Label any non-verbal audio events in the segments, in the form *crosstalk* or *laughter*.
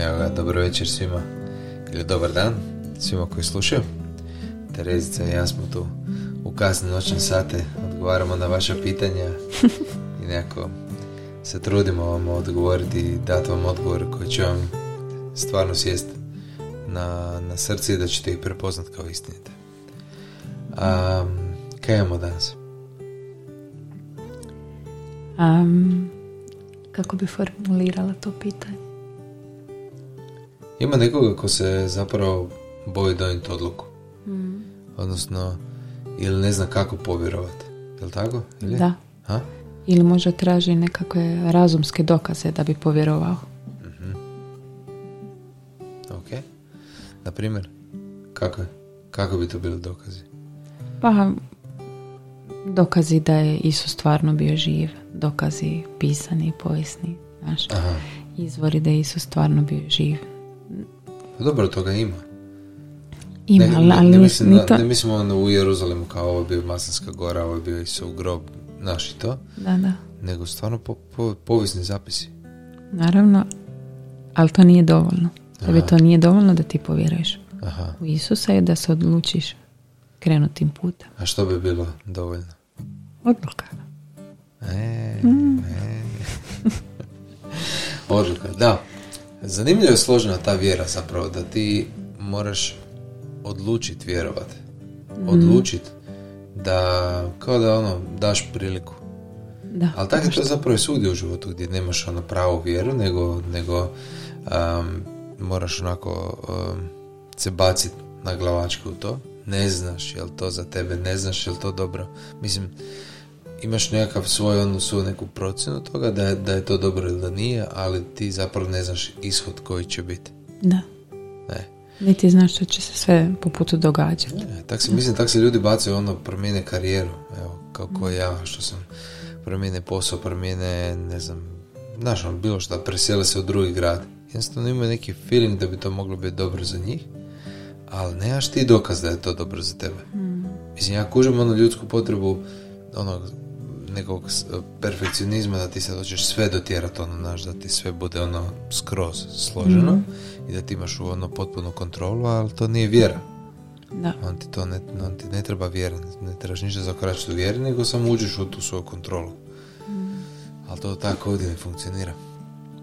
Evo ga, dobro večer svima. Ili dobar dan svima koji slušaju. Terezica i ja smo tu u kasne noćne sate, odgovaramo na vaša pitanja i nekako se trudimo vam odgovoriti i dati vam odgovor koji će vam stvarno sjest na, na srce da ćete ih prepoznat kao istinite. Um, kaj imamo danas? Um, kako bi formulirala to pitanje? Ima nekoga ko se zapravo boji donijeti odluku. Mm. Odnosno, ili ne zna kako povjerovati. Je li tako? Ili? Da. Ha? Ili možda traži nekakve razumske dokaze da bi povjerovao. Ok. Na primjer, kako, kako bi to bili dokazi? Pa, dokazi da je Isus stvarno bio živ, dokazi pisani i povijesni, znaš, Aha. izvori da je Isus stvarno bio živ. Pa dobro, toga ima. Ima, ne, ne, ali ne, mislim, ni to... ne mislimo ono u Jeruzalemu kao ovo je bio Masanska gora, ovo je bio Isov grob, naš i to, Da, da, nego stvarno po, po- povijesni zapisi. naravno, ali to nije dovoljno. Tebi Aha. to nije dovoljno da ti povjeruješ Aha. u Isusa i da se odlučiš krenuti tim putem. A što bi bilo dovoljno? Odluka. E, e. *laughs* Odluka, da. Zanimljivo je složena ta vjera zapravo, da ti moraš odlučiti vjerovati. Odlučiti da, kao da ono, daš priliku. Da. Ali tako je to zapravo i svugdje u životu gdje nemaš ono pravu vjeru, nego, nego um, moraš onako um, se baciti na glavačku u to. Ne znaš je li to za tebe, ne znaš je li to dobro. Mislim, imaš nekakav svoj ono, svoju neku procjenu toga da je, da je to dobro ili da nije, ali ti zapravo ne znaš ishod koji će biti. Da. Ne. Niti znaš što će se sve po putu događati. E, tak se, mislim, tak se ljudi bacaju ono, promijene karijeru, evo, kao ko ja, što sam promijene posao, promijene, ne znam, znaš, ono, bilo što, presele se u drugi grad. Jednostavno imaju neki feeling da bi to moglo biti dobro za njih, ali nemaš ti dokaz da je to dobro za tebe. Mislim, ja kužim onu ljudsku potrebu, ono, nekog s- perfekcionizma da ti sad hoćeš sve dotjerati ono, znaš, da ti sve bude ono skroz složeno i da ti imaš ono potpunu kontrolu, ali to nije vjera. Da. On ti to ne, on ti ne treba vjera, ne trebaš ništa zakoračiti u vjeri, nego samo uđeš u tu svoju kontrolu. Ali to tako ovdje ne funkcionira.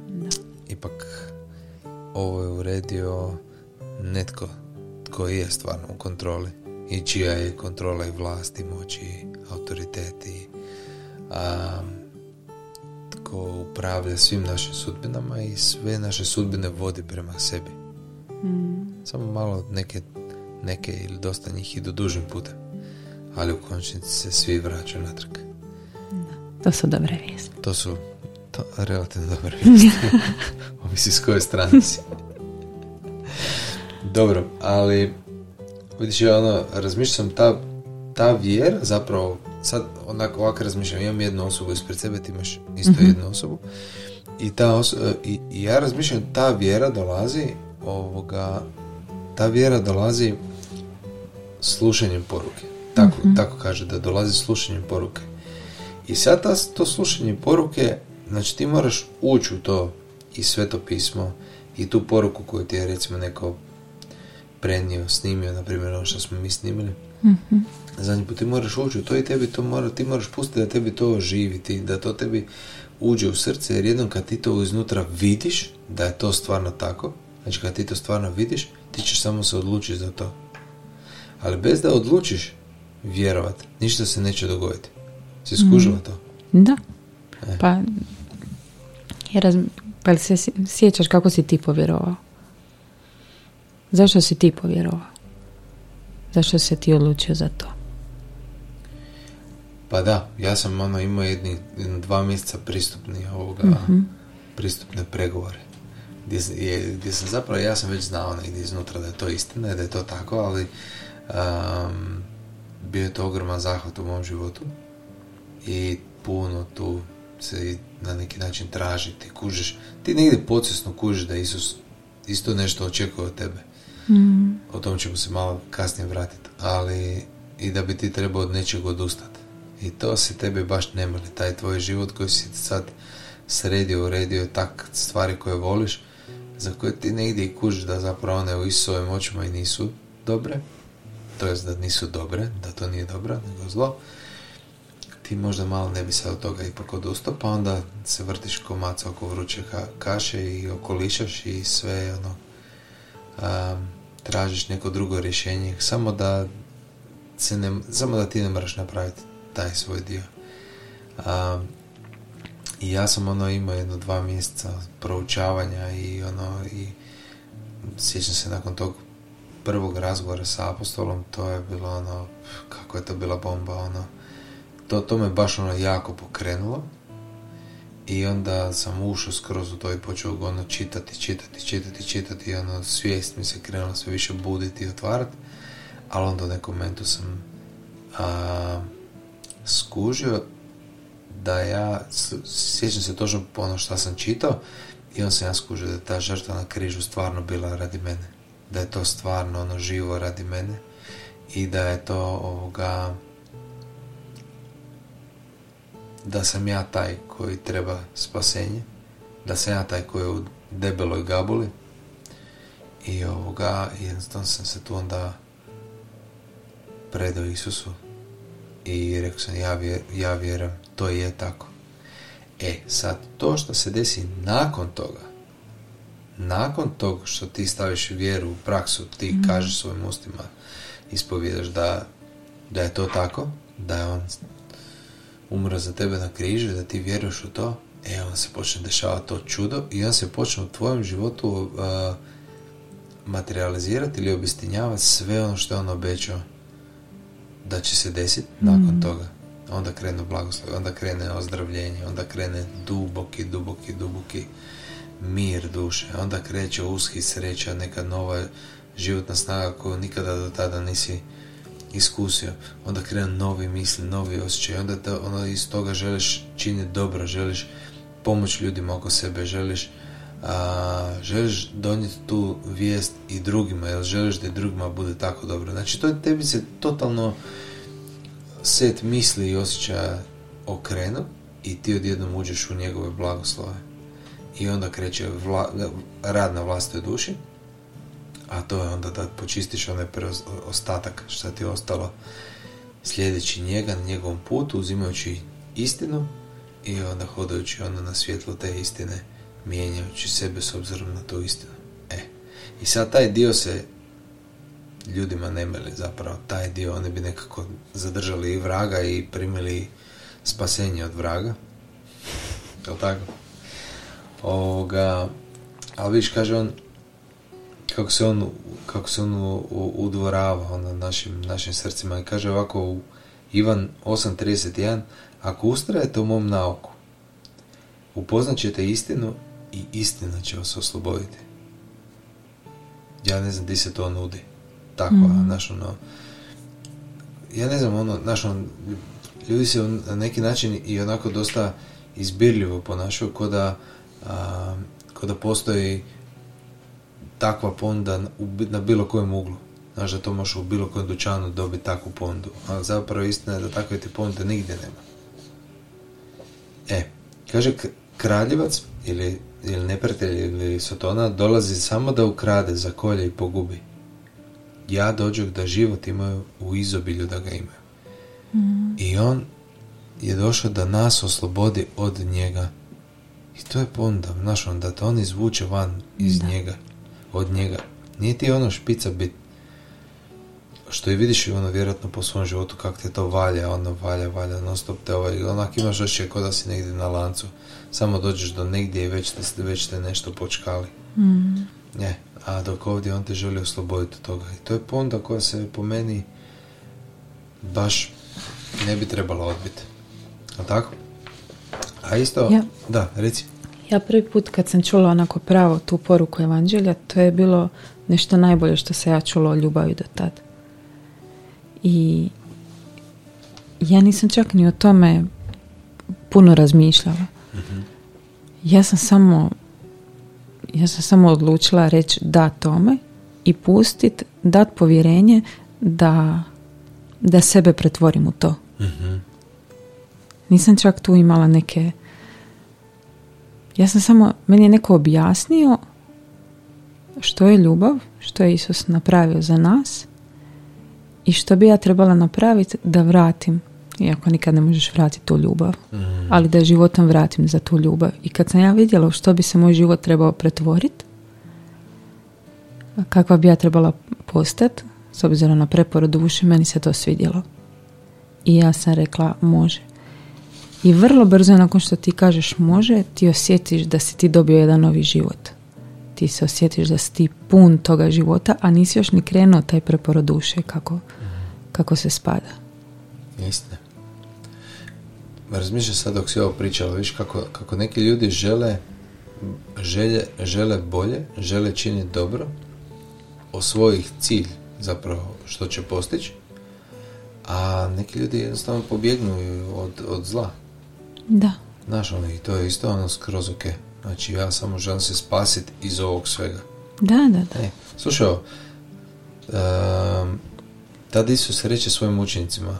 Da. Ipak ovo je uredio netko tko je stvarno u kontroli i čija je kontrola i vlast i moć i autoritet i a, tko upravlja svim našim sudbinama i sve naše sudbine vodi prema sebi. Samo malo neke, neke ili dosta njih idu dužim putem, ali u konačnici se svi vraćaju natrag. To su dobre vijesti. To su to, relativno dobre vijesti. *laughs* Ovisi s koje strane si. Dobro, ali vidiš ja ono, razmišljam ta, ta vjera zapravo sad onako ovako razmišljam, imam jednu osobu ispred sebe, ti imaš isto jednu osobu i, ta oso- i, i ja razmišljam ta vjera dolazi ovoga ta vjera dolazi slušanjem poruke. Tako, tako kaže da dolazi slušanjem poruke. I sad ta, to slušanje poruke, znači ti moraš ući u to i sveto pismo i tu poruku koju ti je recimo neko prenio, snimio, na primjer ono što smo mi snimili. Zadnji put ti moraš ući u to i tebi to mora, ti moraš pustiti da tebi to živi, ti, da to tebi uđe u srce, jer jednom kad ti to iznutra vidiš, da je to stvarno tako, znači kad ti to stvarno vidiš, ti ćeš samo se odlučiti za to. Ali bez da odlučiš vjerovat, ništa se neće dogoditi. Si skužila to? Da. E. Pa, je raz... pa se sje- sjećaš kako si ti povjerovao? Zašto si ti povjerovao? Zašto se ti odlučio za to? Pa da, ja sam ono imao jedni, dva mjeseca pristupni ovoga, pristupne pregovore. Gdje, je, gdje sam zapravo, ja sam već znao negdje iznutra da je to istina da je to tako, ali um, bio je to ogroman zahvat u mom životu i puno tu se na neki način traži, ti kužiš, ti negdje podsvjesno kužiš da Isus isto nešto očekuje od tebe. O tom ćemo se malo kasnije vratiti, ali i da bi ti trebao od nečeg odustati. I to se tebe baš ne moli, taj tvoj život koji si sad sredio, uredio, tak stvari koje voliš, za koje ti negdje i kužiš da zapravo one u Isusovim očima i nisu dobre, to jest da nisu dobre, da to nije dobro, nego zlo, ti možda malo ne bi se od toga ipak odustao, pa onda se vrtiš ko maca oko vruće kaše i okolišaš i sve ono, tražiš neko drugo rješenje, samo da se ne, samo da ti ne moraš napraviti taj svoj dio. I ja sam ono imao jedno dva mjeseca proučavanja i ono i sjećam se nakon tog prvog razgovora sa apostolom, to je bilo ono, kako je to bila bomba, ono, to, to me baš ono jako pokrenulo i onda sam ušao skroz u to i počeo ono čitati, čitati, čitati, čitati i ono svijest mi se krenula sve više buditi i otvarati, ali onda u nekom momentu sam a, skužio da ja, sjećam se točno ono što sam čitao i on sam ja skužio da je ta žrtva na križu stvarno bila radi mene. Da je to stvarno ono živo radi mene i da je to ovoga da sam ja taj koji treba spasenje, da sam ja taj koji je u debeloj gabuli i ovoga, jednostavno sam se tu onda predao Isusu i rekao sam ja, vjer, ja vjerujem, to je tako. E, sad, to što se desi nakon toga, nakon toga što ti staviš vjeru u praksu, ti mm. kažeš svojim ustima, ispovjedaš da, da je to tako, da je on umro za tebe na križu, da ti vjeruješ u to, e, on se počne dešavati to čudo i on se počne u tvojem životu uh, materializirati ili obistinjavati sve ono što je on obećao da će se desiti nakon mm. toga. Onda krene blagoslov, onda krene ozdravljenje, onda krene duboki, duboki, duboki mir duše, onda kreće uski sreća, neka nova životna snaga koju nikada do tada nisi iskusio, onda krenu novi misli, novi osjećaj, onda to, ono, iz toga želiš činiti dobro, želiš pomoć ljudima oko sebe, želiš a, želiš donijeti tu vijest i drugima, jer želiš da i drugima bude tako dobro. Znači, to tebi se totalno set misli i osjećaja okrenu i ti odjednom uđeš u njegove blagoslove. I onda kreće vla, rad na vlastoj duši, a to je onda da počistiš onaj ostatak što ti je ostalo sljedeći njega na njegovom putu, uzimajući istinu i onda hodajući onda na svjetlo te istine mijenjajući sebe s obzirom na tu istinu. E, i sad taj dio se ljudima ne meli zapravo, taj dio oni bi nekako zadržali i vraga i primili spasenje od vraga. Je tako? Ovoga, ali viš, kaže on, kako se on, kako se on udvorava ono, našim, našim srcima i kaže ovako u Ivan 8.31 ako ustrajete u mom nauku upoznat ćete istinu i istina će vas osloboditi. Ja ne znam di se to nudi. Tako, mm. naš ono, ja ne znam, ono, naš on, ljudi se na neki način i onako dosta izbirljivo ponašaju ko da, a, ko da postoji takva ponda na bilo kojem uglu. Znaš da to možeš u bilo kojem dućanu dobiti takvu pondu. A zapravo istina je da takve ti ponde nigdje nema. E, kaže kraljevac ili, ili neprijatelj ili sotona dolazi samo da ukrade, zakolje i pogubi. Ja dođu da život imaju u izobilju da ga imaju. Mm. I on je došao da nas oslobodi od njega. I to je ponda, znaš, on da te on izvuče van iz njega od njega. Nije ti ono špica bit što i vidiš ono vjerojatno po svom životu kako te to valja, ono valja, valja, non stop te ovaj, onak imaš osjećaj kao da si negdje na lancu. Samo dođeš do negdje i već te, već te nešto počkali. Mm. Ne, a dok ovdje on te želi osloboditi od toga. I to je ponda koja se po meni baš ne bi trebala odbiti. A tako? A isto, ja. da, reci. Ja prvi put kad sam čula onako pravo tu poruku evanđelja, to je bilo nešto najbolje što se ja čula o ljubavi do tad. I ja nisam čak ni o tome puno razmišljala. Mhm. Ja sam samo ja sam samo odlučila reći da tome i pustit, dat povjerenje da, da sebe pretvorim u to. Mhm. Nisam čak tu imala neke ja sam samo, meni je neko objasnio što je ljubav, što je Isus napravio za nas i što bi ja trebala napraviti da vratim, iako nikad ne možeš vratiti tu ljubav, Mhm. ali da životom vratim za tu ljubav. I kad sam ja vidjela u što bi se moj život trebao pretvoriti, kakva bi ja trebala postati, s obzirom na preporod duše, meni se to svidjelo. I ja sam rekla, može. I vrlo brzo nakon što ti kažeš može, ti osjetiš da si ti dobio jedan novi život. Ti se osjetiš da si ti pun toga života, a nisi još ni krenuo taj preporod duše kako, kako se spada. Istina. Razmišljam sad dok si ovo pričala, viš kako, kako neki ljudi žele, želje, žele bolje, žele činiti dobro, osvojih cilj zapravo što će postići, a neki ljudi jednostavno pobjegnu od, od zla. Da. Znaš, ono, i to je isto ono skroz ok. Znači, ja samo želim se spasiti iz ovog svega. Da, da, da. E, slušaj. Um, tada Isus reče svojim učenicima,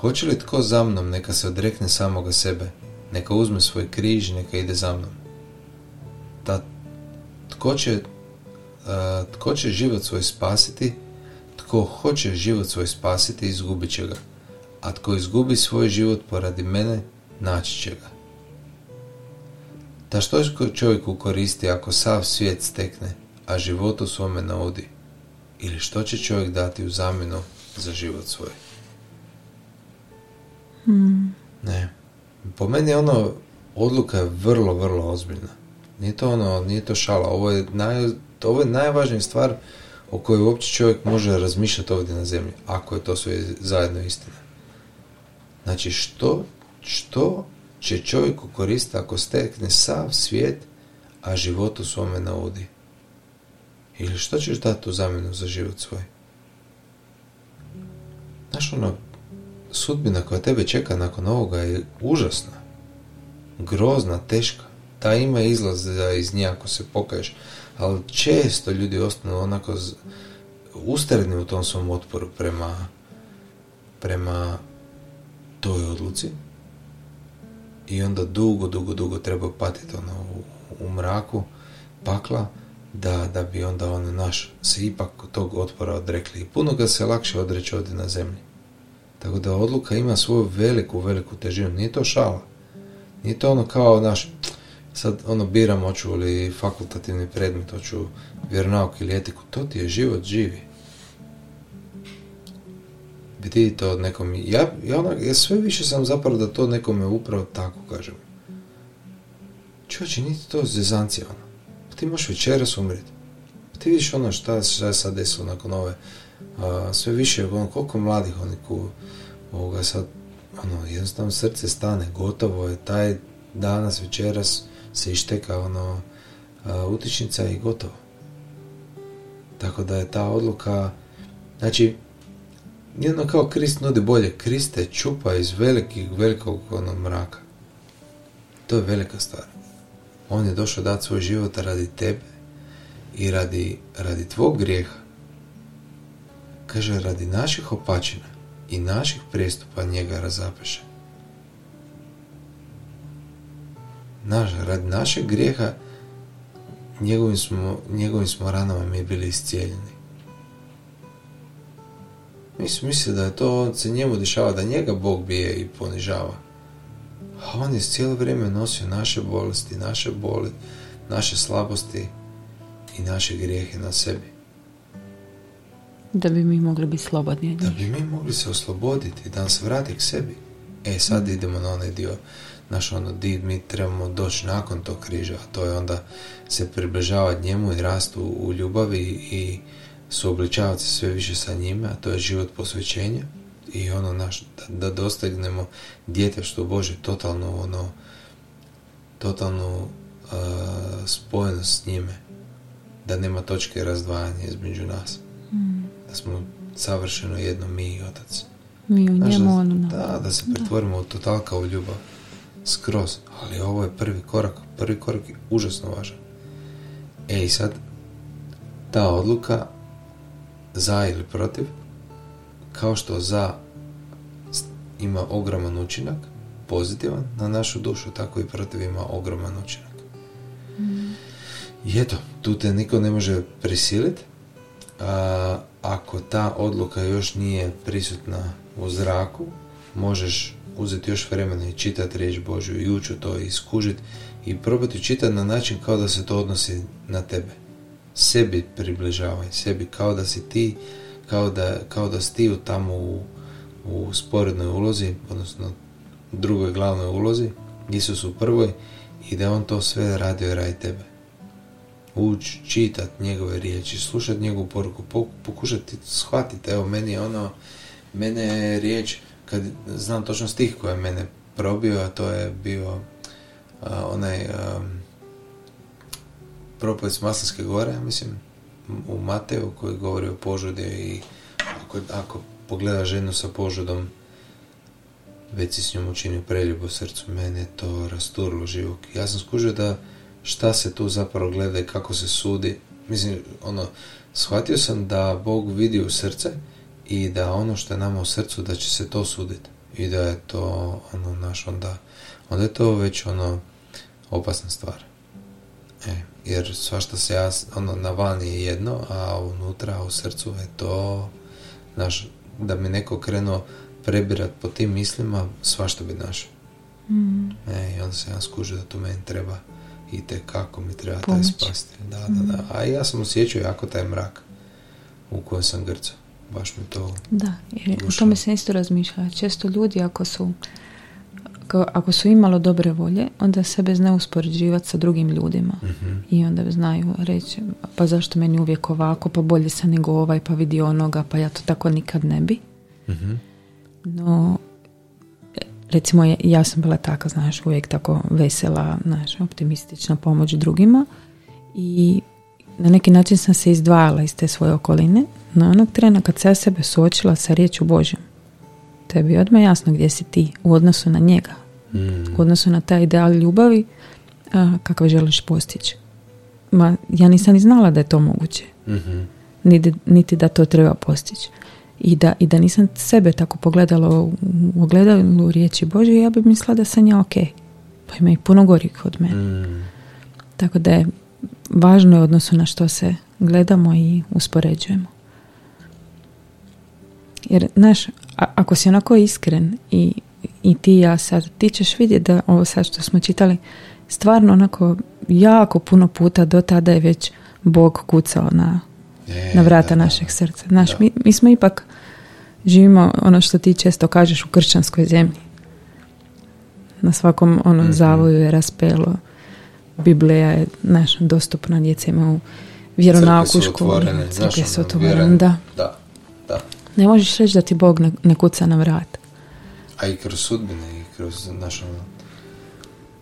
hoće li tko za mnom, neka se odrekne samoga sebe, neka uzme svoj križ neka ide za mnom. Da, tko će, uh, tko će život svoj spasiti, tko hoće život svoj spasiti, izgubit će ga. A tko izgubi svoj život poradi mene, naći će ga. Da što čovjeku koristi ako sav svijet stekne, a životu svome naudi? Ili što će čovjek dati u zamjenu za život svoj? Mm. Ne. Po meni ono, odluka je vrlo, vrlo ozbiljna. Nije to ono, nije to šala. Ovo je, naj, ovo je najvažnija stvar o kojoj uopće čovjek može razmišljati ovdje na zemlji, ako je to sve zajedno istina. Znači, što, što će čovjeku koristiti ako stekne sav svijet, a životu svome naudi? Ili što ćeš dati u zamjenu za život svoj? Znaš ono, sudbina koja tebe čeka nakon ovoga je užasna. Grozna, teška. Ta ima izlaz iz nje ako se pokaješ. Ali često ljudi ostanu onako z... ustrajni u tom svom otporu prema prema toj odluci i onda dugo, dugo, dugo treba patiti ono u, u mraku pakla da, da bi onda ono naš se ipak tog otpora odrekli i puno ga se lakše odreći ovdje na zemlji. Tako da odluka ima svoju veliku, veliku težinu. Nije to šala. Nije to ono kao naš, sad ono biram hoću ili fakultativni predmet, hoću vjernauk ili etiku. To ti je život živi. Vidi to nekom, ja, ja, onak, ja sve više sam zapravo da to nekome upravo tako kažem. Čovječe, niti to zezancija ono. Ti možeš večeras umriti. Ti vidiš ono šta, je sad desilo nakon ove a, sve više, ono, koliko mladih oni ku, ovoga sad, ono, jednostavno srce stane, gotovo je, taj danas, večeras se išteka, ono, a, utičnica i gotovo. Tako da je ta odluka, znači, jedno kao Krist nudi bolje, Krist te čupa iz velikih, velikog ono, mraka. To je velika stvar. On je došao dati svoj život radi tebe i radi, radi tvog grijeha. Kaže, radi naših opačina i naših prijestupa njega razapeše. Naš, radi našeg grijeha njegovim smo, njegovim smo ranama mi bili iscijeljeni. Mi su mislili da je to on se njemu dešava, da njega Bog bije i ponižava. A on je cijelo vrijeme nosio naše bolesti, naše boli, naše slabosti i naše grijehe na sebi. Da bi mi mogli biti slobodni od Da njih. bi mi mogli se osloboditi, da nas vrati k sebi. E, sad idemo na onaj dio, naš ono, di mi trebamo doći nakon tog križa, a to je onda se približavati njemu i rastu u ljubavi i suobličavati se sve više sa njime, a to je život posvećenja i ono naš, da, da dostignemo djeteštvo Bože, totalno ono, totalnu uh, spojenost s njime, da nema točke razdvajanja između nas, Mm. da smo savršeno jedno mi i otac. Mi u Znaš, njemu, da, ono da, da se pretvorimo u totalka u ljubav. Skroz. Ali ovo je prvi korak. Prvi korak je užasno važan. E i sad, ta odluka za ili protiv, kao što za ima ogroman učinak, pozitivan na našu dušu, tako i protiv ima ogroman učinak. I eto, tu te niko ne može prisiliti. A, ako ta odluka još nije prisutna u zraku, možeš uzeti još vremena i čitati riječ Božju i ući to i skužiti i probati čitati na način kao da se to odnosi na tebe. Sebi približavaj, sebi kao da si ti, kao da, kao da si ti tamo u, u sporednoj ulozi, odnosno drugoj glavnoj ulozi, Isus u prvoj i da on to sve radio radi tebe. Ući, čitat njegove riječi, slušati njegovu poruku, pokušati shvatiti, evo meni je ono, mene je riječ, kad znam točno stih koji je mene probio, a to je bio onaj um, propoved s Maslinske gore, mislim, u Mateu koji govori o požudi i ako, ako pogleda ženu sa požudom, već si s njom učinio preljub u srcu, mene to rasturlo živog. Ja sam skužio da šta se tu zapravo gleda i kako se sudi. Mislim, ono, shvatio sam da Bog vidi u srce i da ono što je nama u srcu, da će se to suditi. I da je to, ono, naš, onda, onda je to već, ono, opasna stvar. E, jer svašta se ja, ono, na vani je jedno, a unutra, u srcu je to, naš, da mi neko krenuo prebirat po tim mislima, svašta bi našao. Mm. E, i onda se ja skužio da to meni treba i te kako mi treba taj spasti. Da, da, da. Mm. A ja sam osjećao jako taj mrak u kojem sam grcao. Baš mi to Da, jer u tome se isto razmišlja. Često ljudi ako su ako su imalo dobre volje, onda sebe znaju uspoređivati sa drugim ljudima. Mhm. I onda znaju reći, pa zašto meni uvijek ovako, pa bolje se nego ovaj, pa vidi onoga, pa ja to tako nikad ne bi. mm No, recimo ja sam bila taka, znaš, uvijek tako vesela, znaš, optimistična pomoć drugima i na neki način sam se izdvajala iz te svoje okoline, no onog trena kad se ja sebe suočila sa riječu Božjom, tebi je odmah jasno gdje si ti u odnosu na njega, mm. u odnosu na taj ideal ljubavi a, kakav želiš postići. Ma, ja nisam ni znala da je to moguće. mm Niti, niti da to treba postići. I da, I da nisam sebe tako pogledala u ogledalu riječi Bože, ja bi mislila da sam ja ok. Pa ima i puno gorih od mene. Mm. Tako da je važno je odnosu na što se gledamo i uspoređujemo. Jer, znaš, ako si onako iskren i, i ti i ja sad, ti ćeš vidjeti da ovo sad što smo čitali, stvarno onako jako puno puta do tada je već Bog kucao na, na vrata našeg srca. Znaš, mi, mi smo ipak živimo ono što ti često kažeš u kršćanskoj zemlji. Na svakom ono mm zavoju je raspelo. Biblija je naša dostupna, djeca imaju vjeronauku u školu. Crkve su otvorene, da. da. Da. Ne možeš reći da ti Bog ne, ne kuca na vrat. A i kroz sudbine, i kroz naš ono,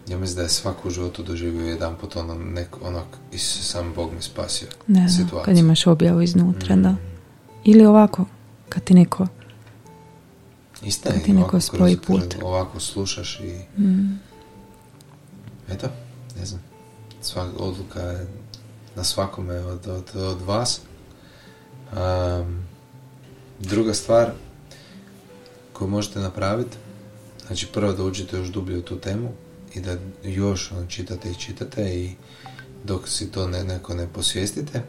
ja mislim da je svako u životu doživio jedan put ono, neko, onak, sam Bog mi spasio ne, situaciju. Kad imaš objavu iznutra, da. Mm. Ili ovako, kad ti neko Istina, kad ti neko spoji put. Ovako slušaš i mm. eto, ne znam, svaka odluka je na svakome od, od, od vas. Um, Druga stvar koju možete napraviti, znači prvo da uđete još dublje u tu temu i da još on, čitate i čitate i dok si to ne, neko ne posvijestite,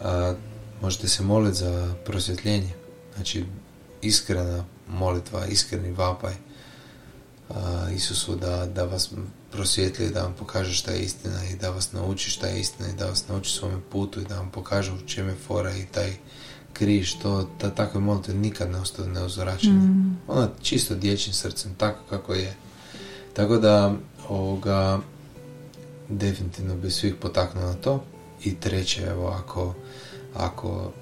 a, možete se moliti za prosvjetljenje. Znači iskrena molitva, iskreni vapaj a, Isusu da, da vas prosvjetli, da vam pokaže šta je istina i da vas nauči šta je istina i da vas nauči svome putu i da vam pokaže u čem je fora i taj križ, to, ta, takve molitve nikad ne ostane neuzvraćene. Mm. Ona čisto dječjim srcem, tako kako je. Tako da, ovoga, definitivno bi svih potaknuo na to. I treće, evo, ako, ako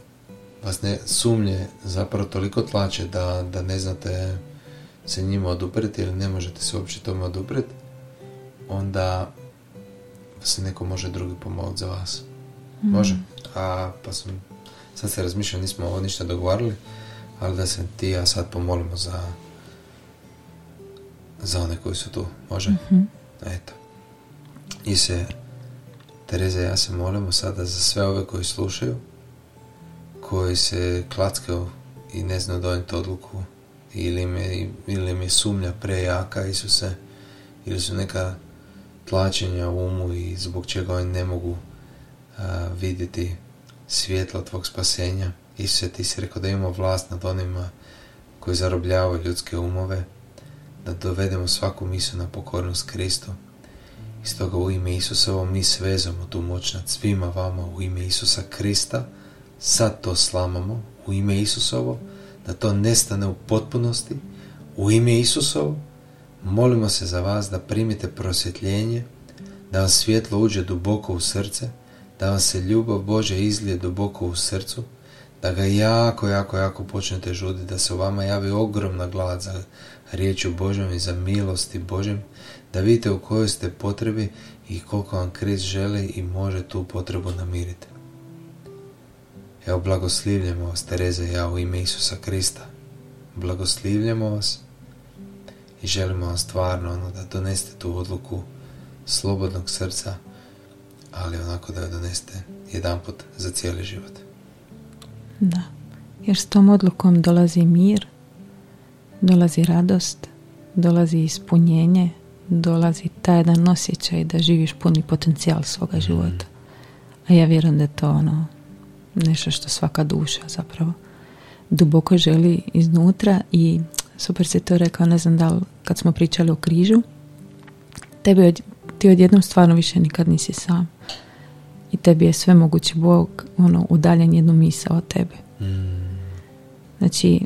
vas ne sumnje zapravo toliko tlače da, da ne znate se njima odupreti ili ne možete se uopće tome odupreti, onda se neko može drugi pomoliti za vas. Mm. Može. A pa sam sad se razmišljam, nismo ovo ništa dogovarali, ali da se ti ja sad pomolimo za za one koji su tu. Može? Mm-hmm. Eto. I se Tereza ja se molimo sada za sve ove koji slušaju, koji se klackaju i ne znaju donijeti odluku ili im je, ili im je sumnja prejaka Isuse ili su neka tlačenja u umu i zbog čega oni ne mogu vidjeti svjetlo tvog spasenja. Isuse, ti si rekao da imamo vlast nad onima koji zarobljavaju ljudske umove, da dovedemo svaku misu na pokornost Kristu. I stoga u ime Isusovo mi svezamo tu moć nad svima vama u ime Isusa Krista, sad to slamamo u ime Isusovo, da to nestane u potpunosti, u ime Isusovo, molimo se za vas da primite prosvjetljenje, da vam svjetlo uđe duboko u srce, da vam se ljubav Bože izlije duboko u srcu, da ga jako, jako, jako počnete žuditi, da se u vama javi ogromna glad za riječu Božom i za milosti Božem, da vidite u kojoj ste potrebi i koliko vam Krist želi i može tu potrebu namiriti. Evo, blagoslivljamo vas, Tereza i ja, u ime Isusa Krista. Blagoslivljamo vas i želimo vam stvarno ono, da donesete tu odluku slobodnog srca, ali onako da je donesete jedanput za cijeli život. Da, jer s tom odlukom dolazi mir, dolazi radost, dolazi ispunjenje, dolazi taj jedan osjećaj da živiš puni potencijal svoga mhm. života. A ja vjerujem da je to ono nešto što svaka duša zapravo duboko želi iznutra i super si to rekao, ne znam da li kad smo pričali o križu, tebi ti odjednom stvarno više nikad nisi sam. I tebi je sve mogući Bog ono, udaljen jednu misa od tebe. Mm. Znači,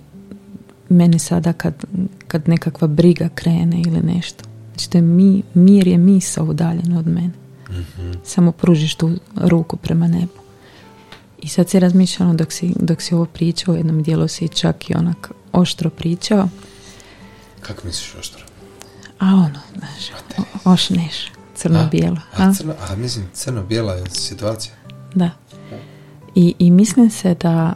mene sada kad, kad nekakva briga krene ili nešto, znači to je mi, mir je misa udaljen od mene. mm Samo pružiš tu ruku prema nebu. I sad se razmišljalo dok si, dok si ovo pričao, u jednom dijelu si čak i onak oštro pričao. Kako misliš oštro? A ono, znaš, ošneš, crno-bijelo. A, a, crno, a mislim, crno-bijela je situacija. Da. I, I mislim se da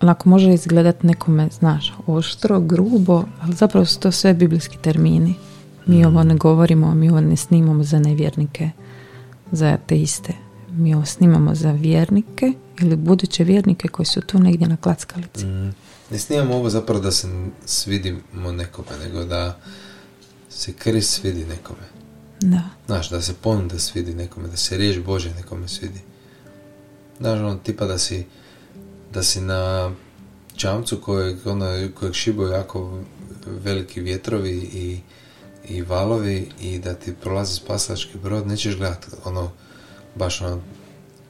onako može izgledat nekome, znaš, oštro, grubo, ali zapravo su to sve biblijski termini. Mi ovo ne govorimo, mi ovo ne snimamo za nevjernike, za ateiste. Mi ovo snimamo za vjernike ili buduće vjernike koji su tu negdje na klackalici. Mm. Ne snimamo ovo zapravo da se svidimo nekome, nego da se Krist svidi nekome. Da. Znaš, da se ponuda svidi nekome, da se riječ Bože nekome svidi. Znaš, ono, tipa da si, da si na čamcu kojeg, ono, kojeg šibaju jako veliki vjetrovi i, i valovi i da ti prolazi spasački brod, nećeš gledat, ono, baš ono,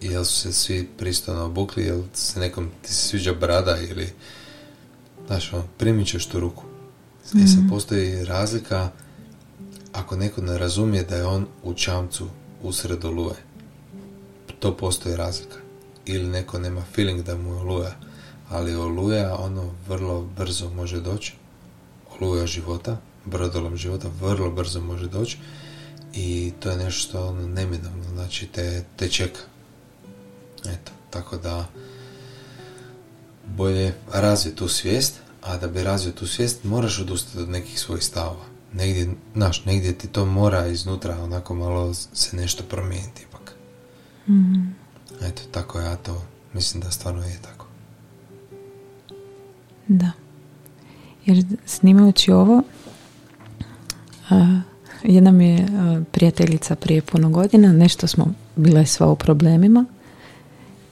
jel su se svi pristojno obukli, jel se nekom ti se sviđa brada ili znaš, ono, primit ćeš tu ruku. mm postoji razlika ako neko ne razumije da je on u čamcu usred oluje. To postoji razlika. Ili neko nema feeling da mu je oluja. Ali oluja, ono, vrlo brzo može doći. Oluja života, brodolom života, vrlo brzo može doći. I to je nešto što ono neminovno, znači te, te čeka. Eto, tako da bolje razviti tu svijest, a da bi razvio tu svijest moraš odustati od nekih svojih stavova. Negdje, znaš, negdje ti to mora iznutra onako malo se nešto promijeniti ipak. Mm. Eto, tako ja to mislim da stvarno je tako. Da. Jer snimajući ovo, a, jedna mi je prijateljica prije puno godina, nešto smo bile sva u problemima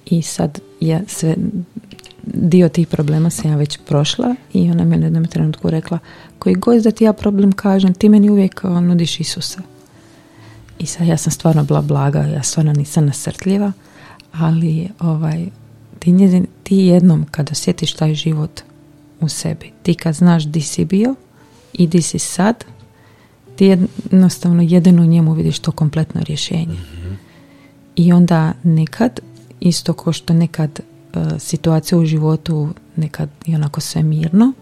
i sad ja sve dio tih problema sam ja već prošla i ona mi je na jednom trenutku rekla koji god da ti ja problem kažem, ti meni uvijek nudiš Isusa. I sad ja sam stvarno bila blaga, ja stvarno nisam nasrtljiva, ali ovaj, ti, njezin, ti jednom kada osjetiš taj život u sebi, ti kad znaš di si bio i di si sad, ti jednostavno jedino u njemu vidiš to kompletno rješenje. Mhm. I onda nekad, isto ko što nekad situacija u životu nekad je onako sve mirno,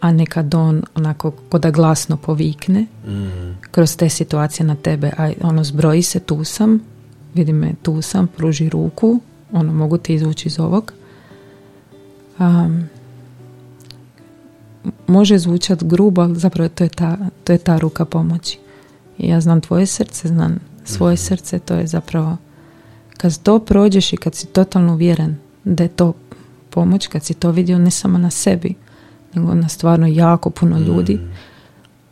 a nekad on onako koda glasno povikne mm. kroz te situacije na tebe, a ono zbroji se tu sam, vidi me tu sam, pruži ruku, ono mogu te izvući iz ovog. Um, može zvučati grubo, ali zapravo to je ta, to je ta ruka pomoći. I ja znam tvoje srce, znam svoje mhm. srce, to je zapravo kad to prođeš i kad si totalno uvjeren da je to pomoć kad si to vidio ne samo na sebi, nego na stvarno jako puno mm. ljudi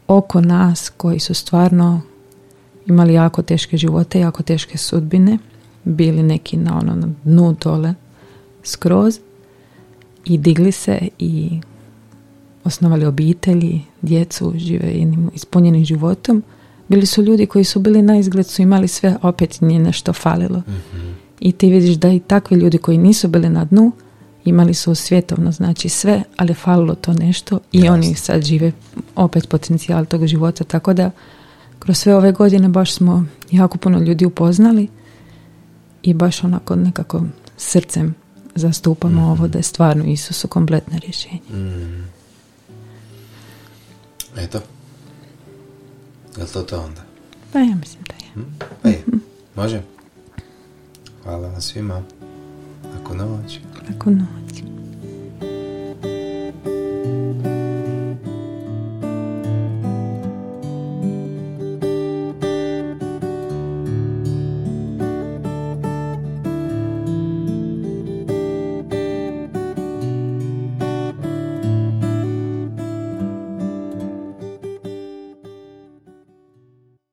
oko nas koji su stvarno imali jako teške živote, jako teške sudbine bili neki na ono na dnu dole skroz i digli se i osnovali obitelji, djecu, žive jednim ispunjenim životom. Bili su ljudi koji su bili na izgled, su imali sve, opet nije nešto falilo. I ti vidiš da i takvi ljudi koji nisu bili na dnu, imali su svjetovno, znači sve, ali falilo to nešto i Jasno. oni sad žive opet potencijal tog života, tako da kroz sve ove godine baš smo jako puno ljudi upoznali i baš onako nekako srcem zastupamo ovo da je stvarno Isusu kompletno rješenje. Mm. Eto. Je li to to onda? Pa ja mislim da je. Hm? Pa je. Može? Hvala vam svima. Ako noć. Ako noć.